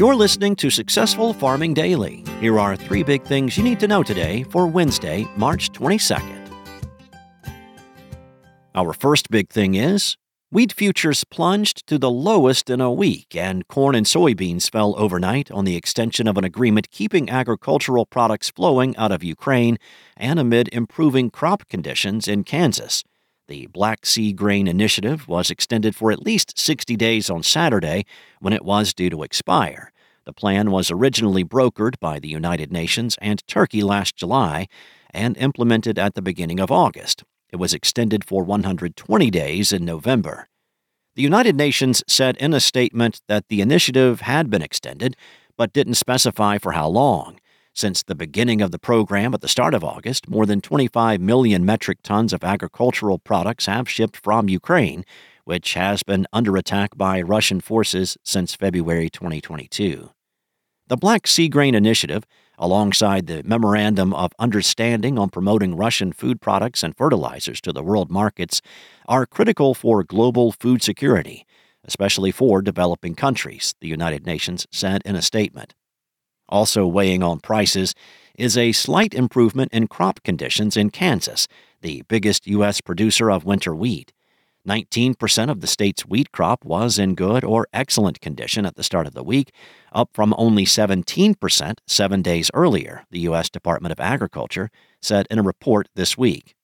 You're listening to Successful Farming Daily. Here are three big things you need to know today for Wednesday, March 22nd. Our first big thing is wheat futures plunged to the lowest in a week, and corn and soybeans fell overnight on the extension of an agreement keeping agricultural products flowing out of Ukraine and amid improving crop conditions in Kansas. The Black Sea Grain Initiative was extended for at least 60 days on Saturday when it was due to expire. The plan was originally brokered by the United Nations and Turkey last July and implemented at the beginning of August. It was extended for 120 days in November. The United Nations said in a statement that the initiative had been extended, but didn't specify for how long. Since the beginning of the program at the start of August, more than 25 million metric tons of agricultural products have shipped from Ukraine, which has been under attack by Russian forces since February 2022. The Black Sea Grain Initiative, alongside the Memorandum of Understanding on Promoting Russian Food Products and Fertilizers to the World Markets, are critical for global food security, especially for developing countries, the United Nations said in a statement. Also weighing on prices is a slight improvement in crop conditions in Kansas, the biggest U.S. producer of winter wheat. 19% of the state's wheat crop was in good or excellent condition at the start of the week, up from only 17% seven days earlier, the U.S. Department of Agriculture said in a report this week.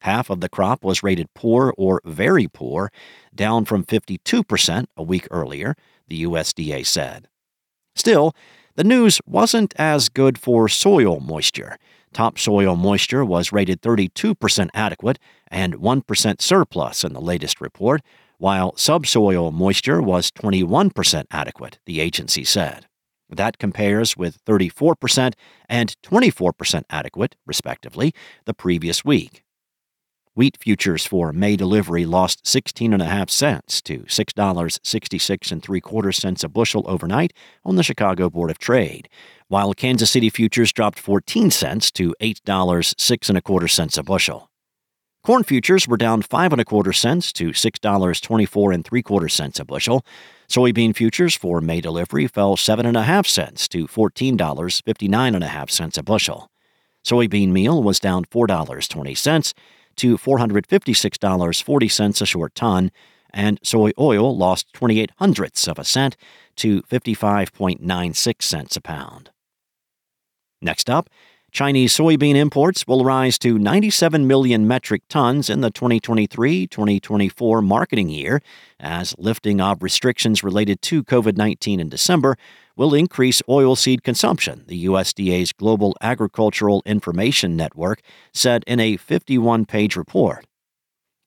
Half of the crop was rated poor or very poor, down from 52% a week earlier, the USDA said. Still, the news wasn't as good for soil moisture. Topsoil moisture was rated 32% adequate and 1% surplus in the latest report, while subsoil moisture was 21% adequate, the agency said. That compares with 34% and 24% adequate, respectively, the previous week. Wheat futures for May delivery lost 16.5 cents to $6.66 and 3 quarter cents a bushel overnight on the Chicago Board of Trade, while Kansas City futures dropped 14 cents to $8.06 and a quarter cents a bushel. Corn futures were down 5 and a quarter cents to $6.24 and 3 quarter cents a bushel. Soybean futures for May delivery fell 7.5 cents to $14.59 and a half cents a bushel. Soybean meal was down $4.20 to $456.40 a short ton, and soy oil lost 28 hundredths of a cent to 55.96 cents a pound. Next up, Chinese soybean imports will rise to 97 million metric tons in the 2023 2024 marketing year, as lifting of restrictions related to COVID 19 in December will increase oilseed consumption, the USDA's Global Agricultural Information Network said in a 51 page report.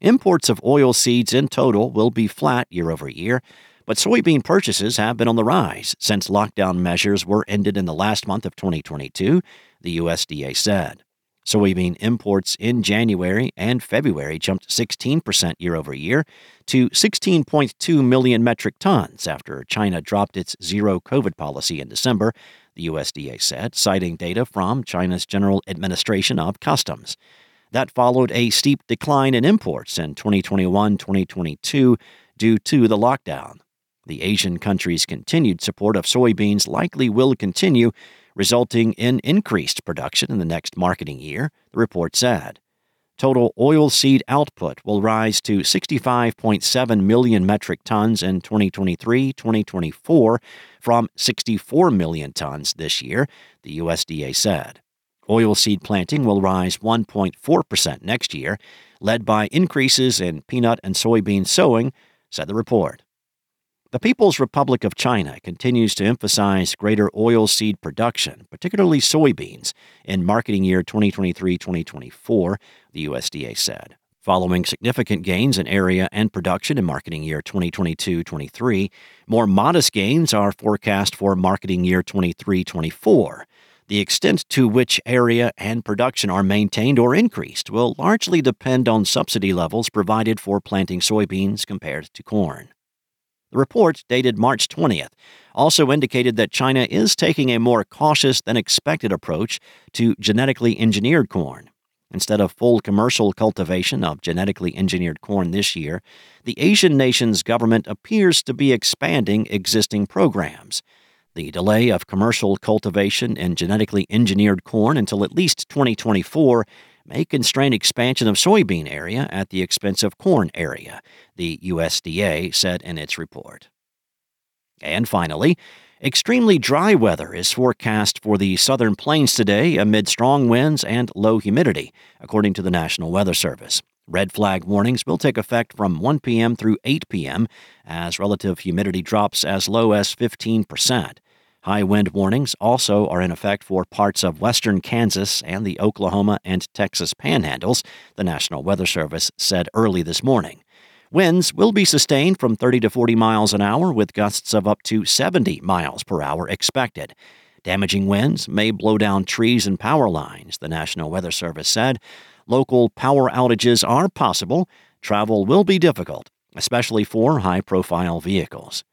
Imports of oilseeds in total will be flat year over year, but soybean purchases have been on the rise since lockdown measures were ended in the last month of 2022, the USDA said. Soybean imports in January and February jumped 16% year over year to 16.2 million metric tons after China dropped its zero COVID policy in December, the USDA said, citing data from China's General Administration of Customs. That followed a steep decline in imports in 2021 2022 due to the lockdown. The Asian country's continued support of soybeans likely will continue resulting in increased production in the next marketing year, the report said. Total oilseed output will rise to 65.7 million metric tons in 2023 2024 from 64 million tons this year, the USDA said. Oilseed planting will rise 1.4% next year, led by increases in peanut and soybean sowing, said the report. The People's Republic of China continues to emphasize greater oilseed production, particularly soybeans, in marketing year 2023 2024, the USDA said. Following significant gains in area and production in marketing year 2022 23, more modest gains are forecast for marketing year 23 24. The extent to which area and production are maintained or increased will largely depend on subsidy levels provided for planting soybeans compared to corn. The report, dated March 20th, also indicated that China is taking a more cautious than expected approach to genetically engineered corn. Instead of full commercial cultivation of genetically engineered corn this year, the Asian nation's government appears to be expanding existing programs. The delay of commercial cultivation and genetically engineered corn until at least 2024 may constrain expansion of soybean area at the expense of corn area, the USDA said in its report. And finally, extremely dry weather is forecast for the southern plains today amid strong winds and low humidity, according to the National Weather Service. Red flag warnings will take effect from 1 p.m. through 8 p.m. as relative humidity drops as low as 15%. High wind warnings also are in effect for parts of western Kansas and the Oklahoma and Texas panhandles, the National Weather Service said early this morning. Winds will be sustained from 30 to 40 miles an hour with gusts of up to 70 miles per hour expected. Damaging winds may blow down trees and power lines, the National Weather Service said. Local power outages are possible. Travel will be difficult, especially for high profile vehicles.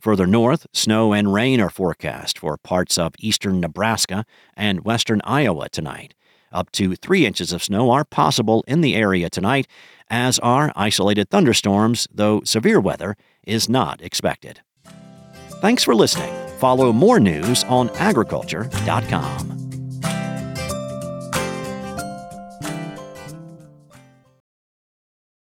Further north, snow and rain are forecast for parts of eastern Nebraska and western Iowa tonight. Up to three inches of snow are possible in the area tonight, as are isolated thunderstorms, though severe weather is not expected. Thanks for listening. Follow more news on agriculture.com.